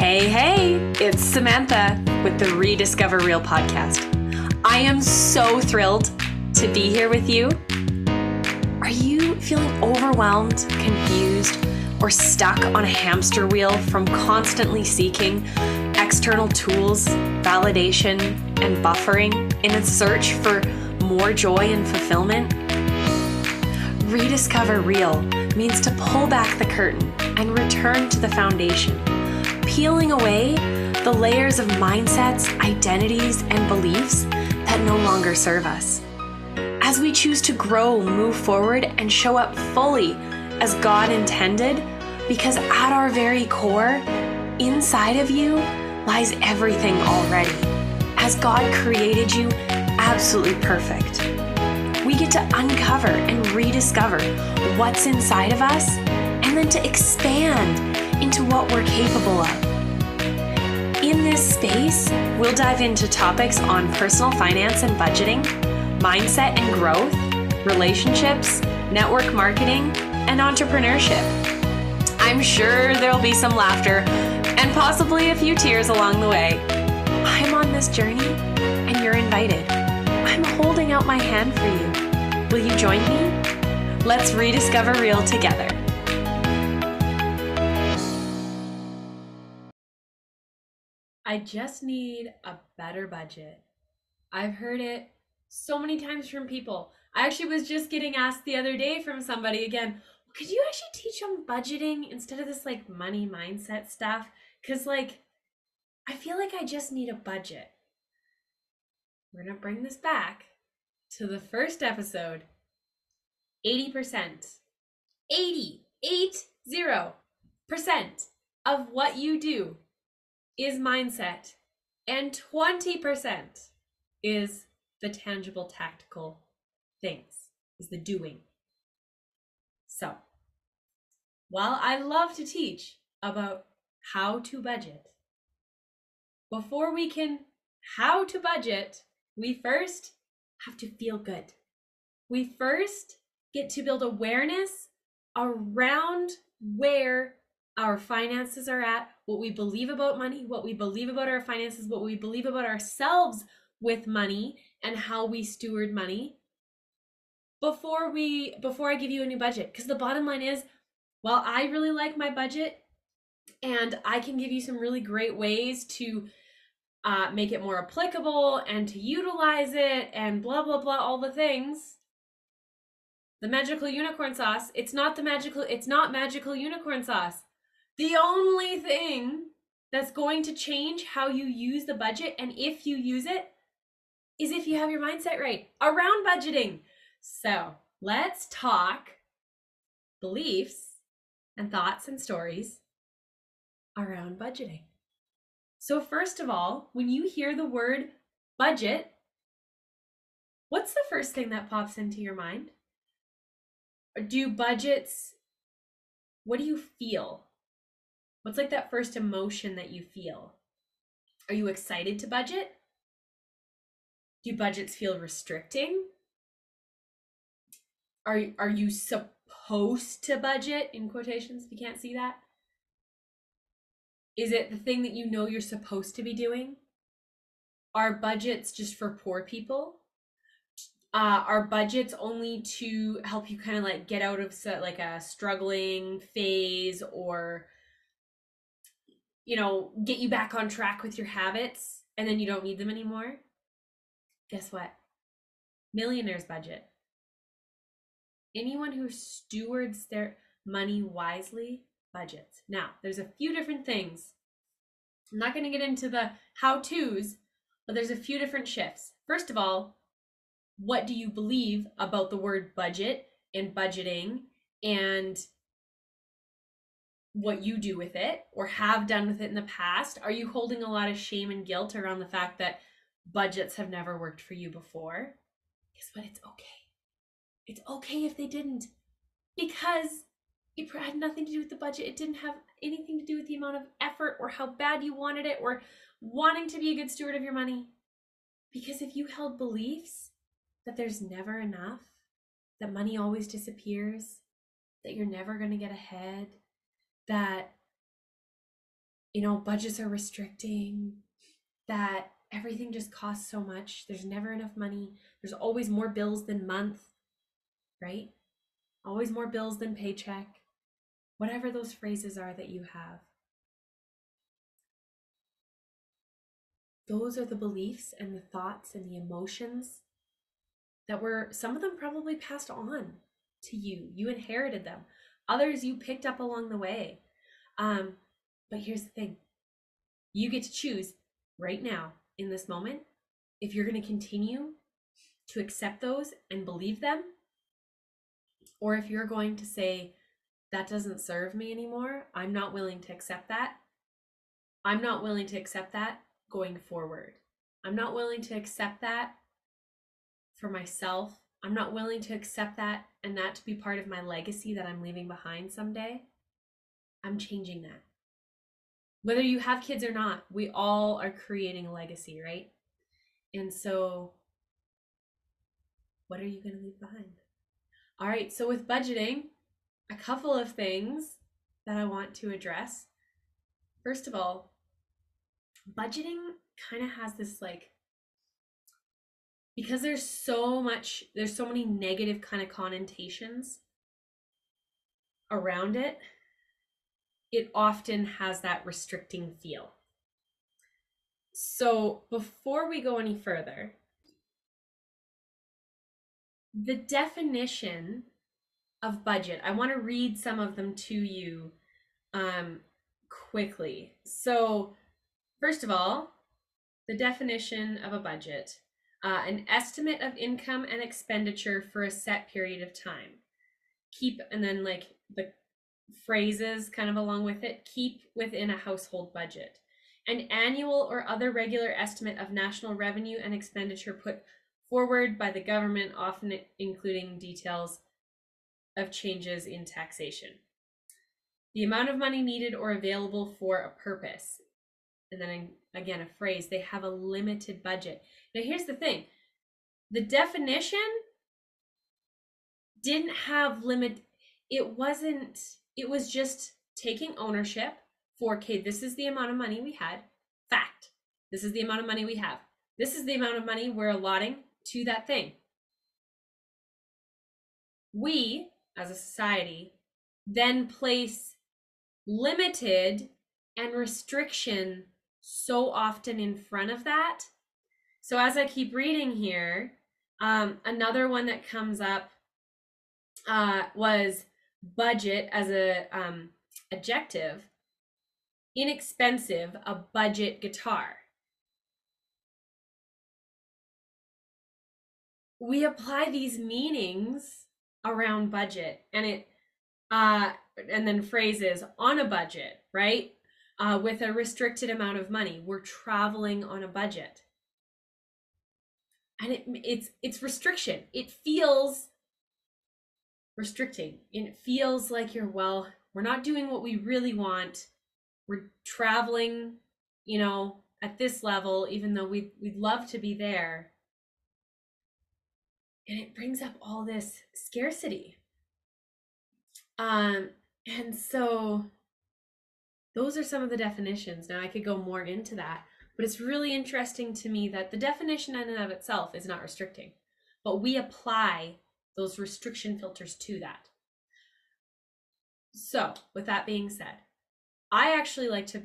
Hey, hey, it's Samantha with the Rediscover Real podcast. I am so thrilled to be here with you. Are you feeling overwhelmed, confused, or stuck on a hamster wheel from constantly seeking external tools, validation, and buffering in a search for more joy and fulfillment? Rediscover Real means to pull back the curtain and return to the foundation peeling away the layers of mindsets, identities, and beliefs that no longer serve us. As we choose to grow, move forward, and show up fully as God intended, because at our very core, inside of you, lies everything already. As God created you absolutely perfect. We get to uncover and rediscover what's inside of us and then to expand into what we're capable of. This space, we'll dive into topics on personal finance and budgeting, mindset and growth, relationships, network marketing, and entrepreneurship. I'm sure there'll be some laughter and possibly a few tears along the way. I'm on this journey and you're invited. I'm holding out my hand for you. Will you join me? Let's rediscover real together. I just need a better budget. I've heard it so many times from people. I actually was just getting asked the other day from somebody again, could you actually teach them budgeting instead of this like money mindset stuff? Because, like, I feel like I just need a budget. We're going to bring this back to the first episode 80%. 80, 80% of what you do is mindset, and 20% is the tangible, tactical things, is the doing. So, while I love to teach about how to budget, before we can how to budget, we first have to feel good. We first get to build awareness around where our finances are at, what we believe about money, what we believe about our finances, what we believe about ourselves with money and how we steward money before we before I give you a new budget. Because the bottom line is while I really like my budget and I can give you some really great ways to uh, make it more applicable and to utilize it and blah blah blah all the things the magical unicorn sauce it's not the magical it's not magical unicorn sauce the only thing that's going to change how you use the budget and if you use it is if you have your mindset right around budgeting. So let's talk beliefs and thoughts and stories around budgeting. So, first of all, when you hear the word budget, what's the first thing that pops into your mind? Do budgets, what do you feel? What's like that first emotion that you feel? Are you excited to budget? Do budgets feel restricting? Are are you supposed to budget in quotations if you can't see that? Is it the thing that you know you're supposed to be doing? Are budgets just for poor people? Uh, are budgets only to help you kind of like get out of like a struggling phase or you know, get you back on track with your habits and then you don't need them anymore, guess what? Millionaire's budget. Anyone who stewards their money wisely budgets. Now, there's a few different things. I'm not going to get into the how to's, but there's a few different shifts. First of all, what do you believe about the word budget and budgeting and what you do with it or have done with it in the past? Are you holding a lot of shame and guilt around the fact that budgets have never worked for you before? Guess what? It's okay. It's okay if they didn't because it had nothing to do with the budget. It didn't have anything to do with the amount of effort or how bad you wanted it or wanting to be a good steward of your money. Because if you held beliefs that there's never enough, that money always disappears, that you're never going to get ahead, that you know, budgets are restricting, that everything just costs so much. There's never enough money. There's always more bills than month, right? Always more bills than paycheck. Whatever those phrases are that you have. Those are the beliefs and the thoughts and the emotions that were, some of them probably passed on to you. You inherited them. Others you picked up along the way. Um, but here's the thing you get to choose right now in this moment if you're going to continue to accept those and believe them, or if you're going to say, that doesn't serve me anymore, I'm not willing to accept that. I'm not willing to accept that going forward. I'm not willing to accept that for myself. I'm not willing to accept that and that to be part of my legacy that I'm leaving behind someday. I'm changing that whether you have kids or not, we all are creating a legacy, right? And so, what are you going to leave behind? All right, so with budgeting, a couple of things that I want to address. First of all, budgeting kind of has this like, because there's so much, there's so many negative kind of connotations around it it often has that restricting feel. So before we go any further, the definition of budget, I want to read some of them to you um, quickly. So, first of all, the definition of a budget uh, an estimate of income and expenditure for a set period of time. Keep, and then like the phrases kind of along with it keep within a household budget. An annual or other regular estimate of national revenue and expenditure put forward by the government, often including details of changes in taxation. The amount of money needed or available for a purpose. And then again, a phrase, they have a limited budget. Now, here's the thing the definition didn't have limit, it wasn't it was just taking ownership for, okay, this is the amount of money we had. Fact. This is the amount of money we have. This is the amount of money we're allotting to that thing. We, as a society, then place limited and restriction so often in front of that. So as I keep reading here, um, another one that comes up uh, was budget as a um, adjective inexpensive a budget guitar we apply these meanings around budget and it uh and then phrases on a budget right uh, with a restricted amount of money. We're traveling on a budget. And it, it's it's restriction. It feels restricting. It feels like you're well we're not doing what we really want. We're traveling you know at this level even though we we'd love to be there. And it brings up all this scarcity. Um and so those are some of the definitions now i could go more into that but it's really interesting to me that the definition in and of itself is not restricting but we apply those restriction filters to that. So, with that being said, I actually like to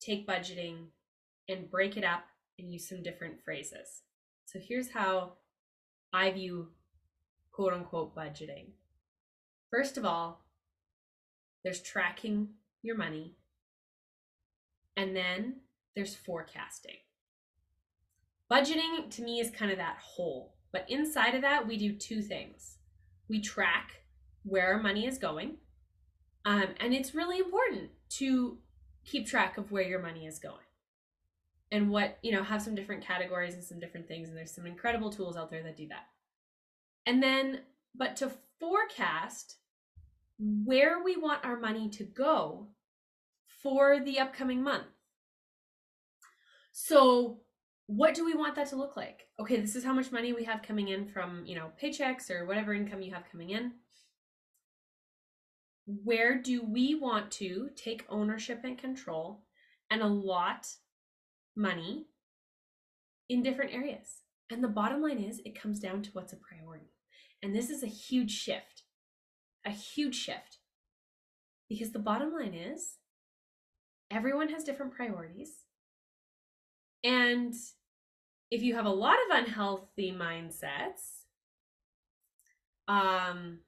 take budgeting and break it up and use some different phrases. So, here's how I view quote unquote budgeting. First of all, there's tracking your money, and then there's forecasting. Budgeting to me is kind of that whole but inside of that, we do two things. We track where our money is going. Um, and it's really important to keep track of where your money is going and what, you know, have some different categories and some different things. And there's some incredible tools out there that do that. And then, but to forecast where we want our money to go for the upcoming month. So what do we want that to look like? Okay, this is how much money we have coming in from, you know, paychecks or whatever income you have coming in. Where do we want to take ownership and control and a lot money in different areas. And the bottom line is it comes down to what's a priority. And this is a huge shift, a huge shift. Because the bottom line is everyone has different priorities. And if you have a lot of unhealthy mindsets, um,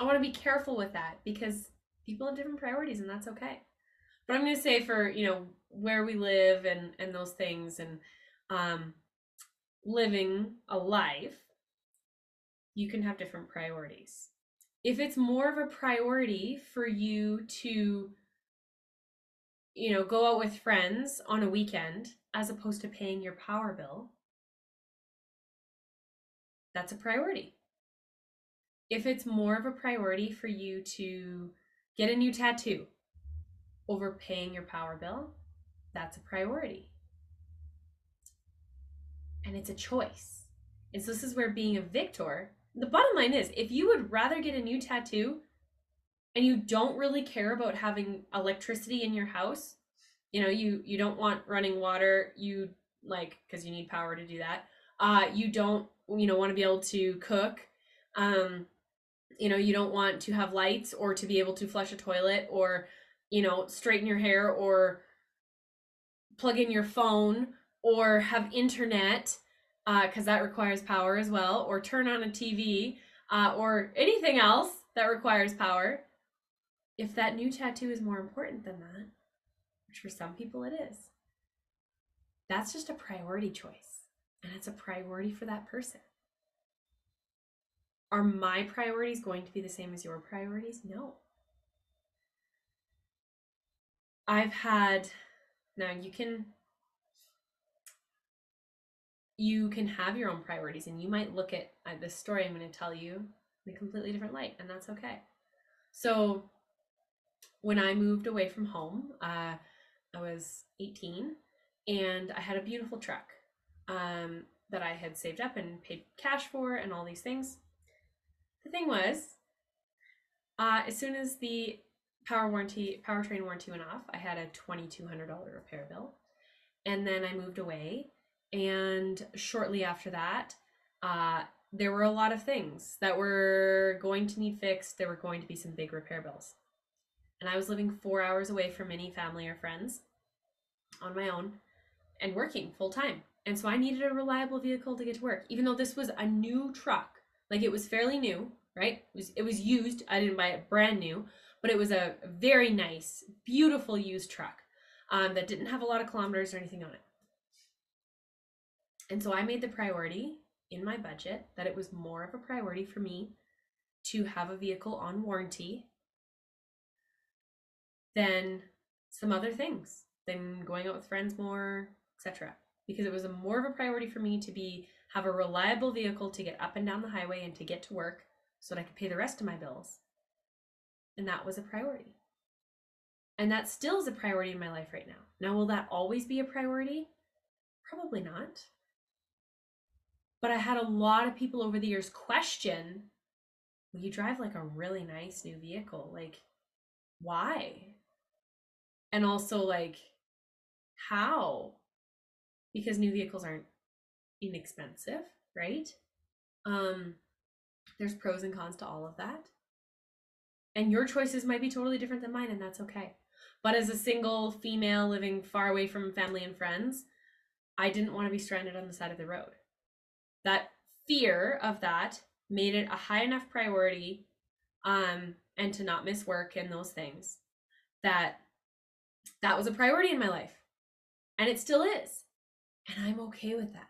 I want to be careful with that because people have different priorities and that's okay. But I'm going to say for, you know, where we live and and those things and um living a life, you can have different priorities. If it's more of a priority for you to you know, go out with friends on a weekend as opposed to paying your power bill, that's a priority. If it's more of a priority for you to get a new tattoo over paying your power bill, that's a priority. And it's a choice. And so this is where being a victor, the bottom line is if you would rather get a new tattoo and you don't really care about having electricity in your house, you know, you you don't want running water, you like cuz you need power to do that. Uh you don't you know want to be able to cook. Um you know, you don't want to have lights or to be able to flush a toilet or you know, straighten your hair or plug in your phone or have internet because uh, that requires power as well, or turn on a TV uh, or anything else that requires power. If that new tattoo is more important than that, which for some people it is, that's just a priority choice. And it's a priority for that person. Are my priorities going to be the same as your priorities? No. I've had now you can you can have your own priorities and you might look at uh, this story I'm going to tell you in a completely different light and that's okay. So when I moved away from home, uh, I was 18 and I had a beautiful truck um, that I had saved up and paid cash for and all these things. The thing was, uh, as soon as the power warranty powertrain warranty went off i had a $2200 repair bill and then i moved away and shortly after that uh, there were a lot of things that were going to need fixed. There were going to be some big repair bills. And i was living four hours away from any family or friends on my own and working full time and so i needed a reliable vehicle to get to work even though this was a new truck. Like it was fairly new right? It was it was used. I didn't buy it brand new but it was a very nice, beautiful used truck um, that didn't have a lot of kilometers or anything on it. And so I made the priority in my budget that it was more of a priority for me to have a vehicle on warranty than some other things, than going out with friends more, etc. Because it was a more of a priority for me to be have a reliable vehicle to get up and down the highway and to get to work so that I could pay the rest of my bills and that was a priority. And that still is a priority in my life right now. Now, will that always be a priority? Probably not. But I had a lot of people over the years question well, you drive like a really nice new vehicle. Like, why? And also, like, how? Because new vehicles aren't inexpensive, right? Um, there's pros and cons to all of that and your choices might be totally different than mine and that's okay but as a single female living far away from family and friends i didn't want to be stranded on the side of the road that fear of that made it a high enough priority um and to not miss work and those things that that was a priority in my life and it still is and i'm okay with that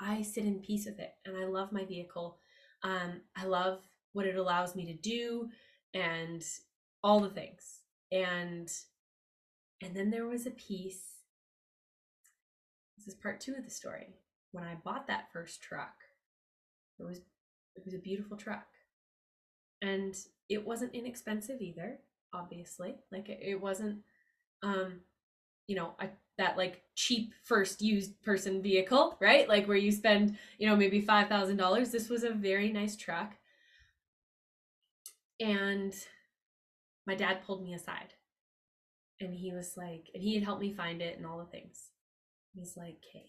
i sit in peace with it and i love my vehicle um i love what it allows me to do and all the things. And and then there was a piece. This is part two of the story. When I bought that first truck, it was it was a beautiful truck. And it wasn't inexpensive either, obviously. Like it, it wasn't um you know, a, that like cheap first used person vehicle, right? Like where you spend, you know, maybe $5,000. This was a very nice truck and my dad pulled me aside and he was like, and he had helped me find it and all the things. He's like, okay,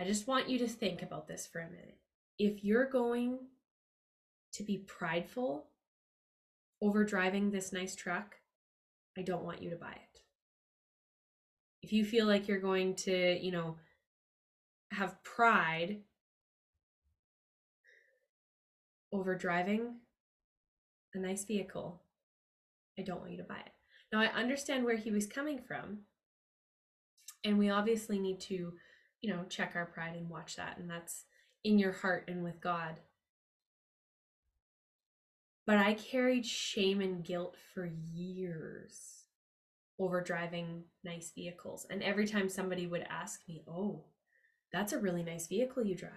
I just want you to think about this for a minute. If you're going to be prideful over driving this nice truck, I don't want you to buy it. If you feel like you're going to, you know, have pride over driving a nice vehicle, I don't want you to buy it. Now, I understand where he was coming from. And we obviously need to, you know, check our pride and watch that. And that's in your heart and with God. But I carried shame and guilt for years over driving nice vehicles. And every time somebody would ask me, Oh, that's a really nice vehicle you drive.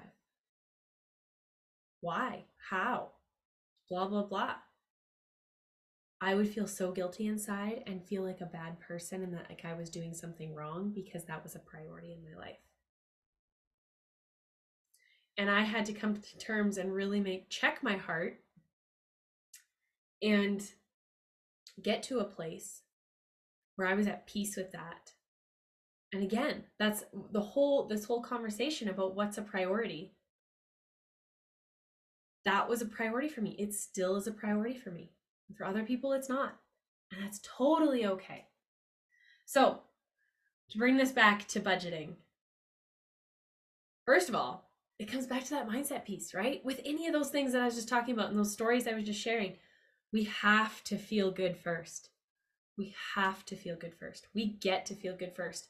Why? How? Blah, blah, blah. I would feel so guilty inside and feel like a bad person and that like I was doing something wrong because that was a priority in my life. And I had to come to terms and really make check my heart and get to a place where I was at peace with that. And again, that's the whole this whole conversation about what's a priority. That was a priority for me. It still is a priority for me. For other people, it's not. And that's totally okay. So, to bring this back to budgeting, first of all, it comes back to that mindset piece, right? With any of those things that I was just talking about and those stories I was just sharing, we have to feel good first. We have to feel good first. We get to feel good first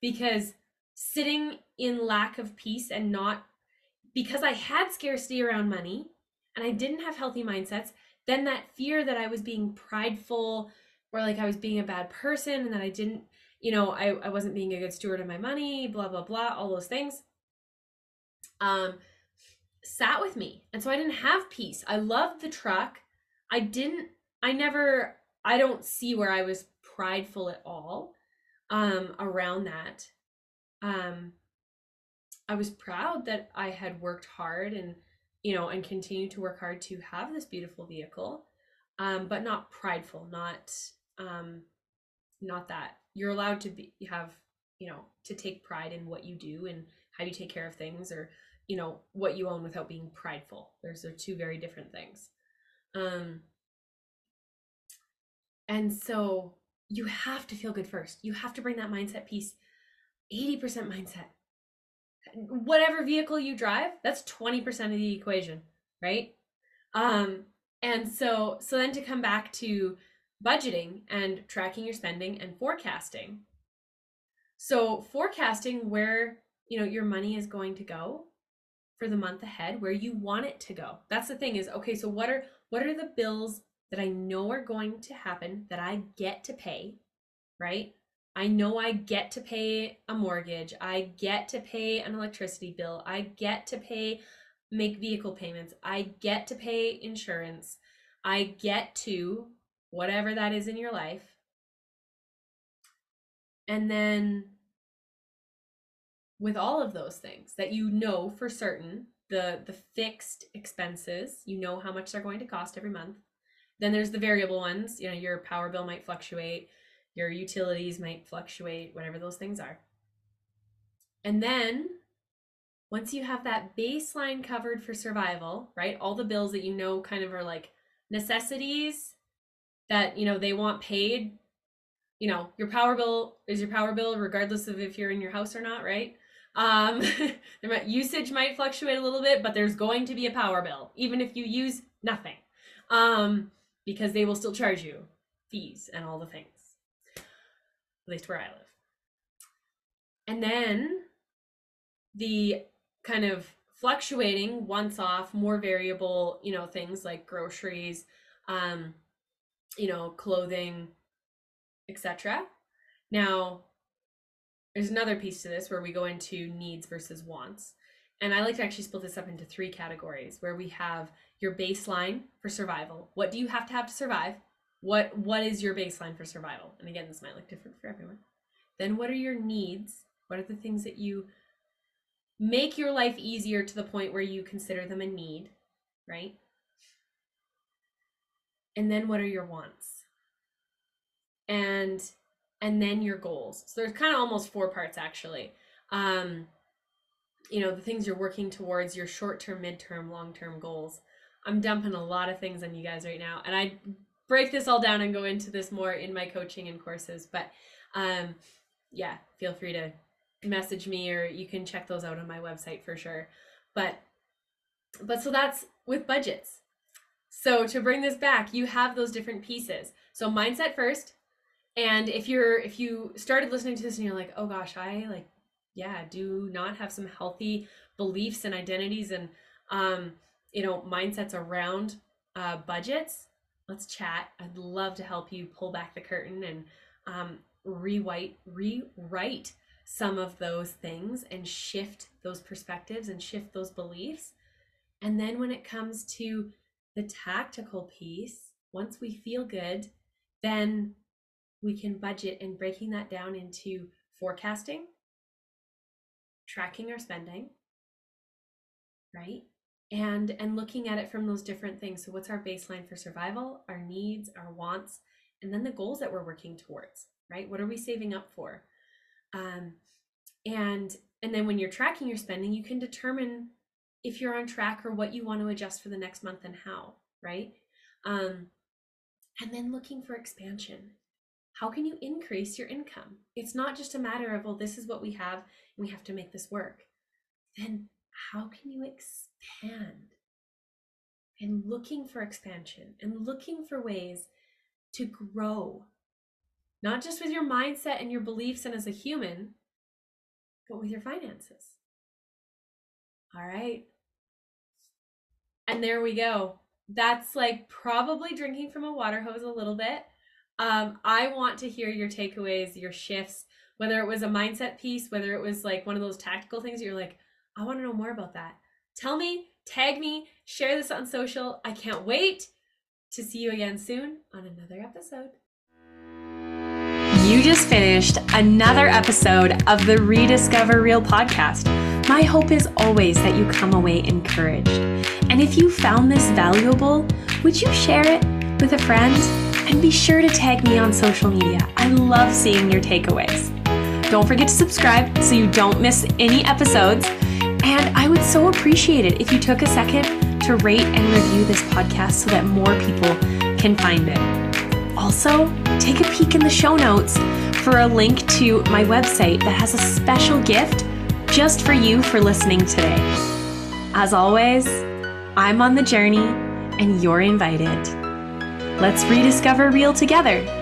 because sitting in lack of peace and not because I had scarcity around money and I didn't have healthy mindsets, then that fear that I was being prideful or like I was being a bad person and that I didn't, you know, I, I wasn't being a good steward of my money, blah, blah, blah, all those things, um, sat with me. And so I didn't have peace. I loved the truck. I didn't, I never, I don't see where I was prideful at all um, around that. Um, I was proud that I had worked hard and you know, and continue to work hard to have this beautiful vehicle, um, but not prideful, not um, not that you're allowed to be have you know to take pride in what you do and how you take care of things or you know what you own without being prideful there's are two very different things um and so you have to feel good first you have to bring that mindset piece 80% mindset whatever vehicle you drive, that's 20% of the equation, right? Um, and so so then to come back to budgeting and tracking your spending and forecasting. So forecasting where, you know, your money is going to go for the month ahead, where you want it to go. That's the thing is, okay, so what are what are the bills that I know are going to happen that I get to pay, right? I know I get to pay a mortgage. I get to pay an electricity bill. I get to pay make vehicle payments. I get to pay insurance. I get to whatever that is in your life. And then with all of those things that you know for certain, the the fixed expenses, you know how much they're going to cost every month. Then there's the variable ones, you know, your power bill might fluctuate your utilities might fluctuate, whatever those things are. And then once you have that baseline covered for survival, right? All the bills that you know kind of are like necessities that, you know, they want paid. You know, your power bill is your power bill regardless of if you're in your house or not, right? Um, usage might fluctuate a little bit, but there's going to be a power bill, even if you use nothing, um, because they will still charge you fees and all the things at least where I live. And then the kind of fluctuating once off, more variable, you know, things like groceries, um, you know, clothing, etc. Now, there's another piece to this where we go into needs versus wants. And I like to actually split this up into three categories where we have your baseline for survival. What do you have to have to survive? what what is your baseline for survival and again this might look different for everyone then what are your needs what are the things that you make your life easier to the point where you consider them a need right and then what are your wants and and then your goals. So there's kind of almost four parts actually. Um, you know, the things you're working towards, your short-term, mid-term, long-term goals. I'm dumping a lot of things on you guys right now, and I break this all down and go into this more in my coaching and courses. But um, yeah, feel free to message me or you can check those out on my website for sure. But but so that's with budgets. So to bring this back, you have those different pieces. So mindset first. And if you're if you started listening to this and you're like, "Oh gosh, I like yeah, do not have some healthy beliefs and identities and um you know, mindsets around uh budgets." Let's chat. I'd love to help you pull back the curtain and um rewrite rewrite some of those things and shift those perspectives and shift those beliefs. And then when it comes to the tactical piece, once we feel good, then we can budget and breaking that down into forecasting, tracking our spending, right? And and looking at it from those different things. So what's our baseline for survival, our needs, our wants, and then the goals that we're working towards, right? What are we saving up for? Um, and and then when you're tracking your spending, you can determine if you're on track or what you want to adjust for the next month and how, right? Um, and then looking for expansion. How can you increase your income? It's not just a matter of, well, this is what we have and we have to make this work. Then how can you expand? And looking for expansion and looking for ways to grow, not just with your mindset and your beliefs and as a human, but with your finances. All right. And there we go. That's like probably drinking from a water hose a little bit. Um, I want to hear your takeaways, your shifts, whether it was a mindset piece, whether it was like one of those tactical things you're like, I want to know more about that. Tell me, tag me, share this on social. I can't wait to see you again soon on another episode. You just finished another episode of the Rediscover Real podcast. My hope is always that you come away encouraged. And if you found this valuable, would you share it with a friend? And be sure to tag me on social media. I love seeing your takeaways. Don't forget to subscribe so you don't miss any episodes. And I would so appreciate it if you took a second to rate and review this podcast so that more people can find it. Also, take a peek in the show notes for a link to my website that has a special gift just for you for listening today. As always, I'm on the journey and you're invited. Let's rediscover real together.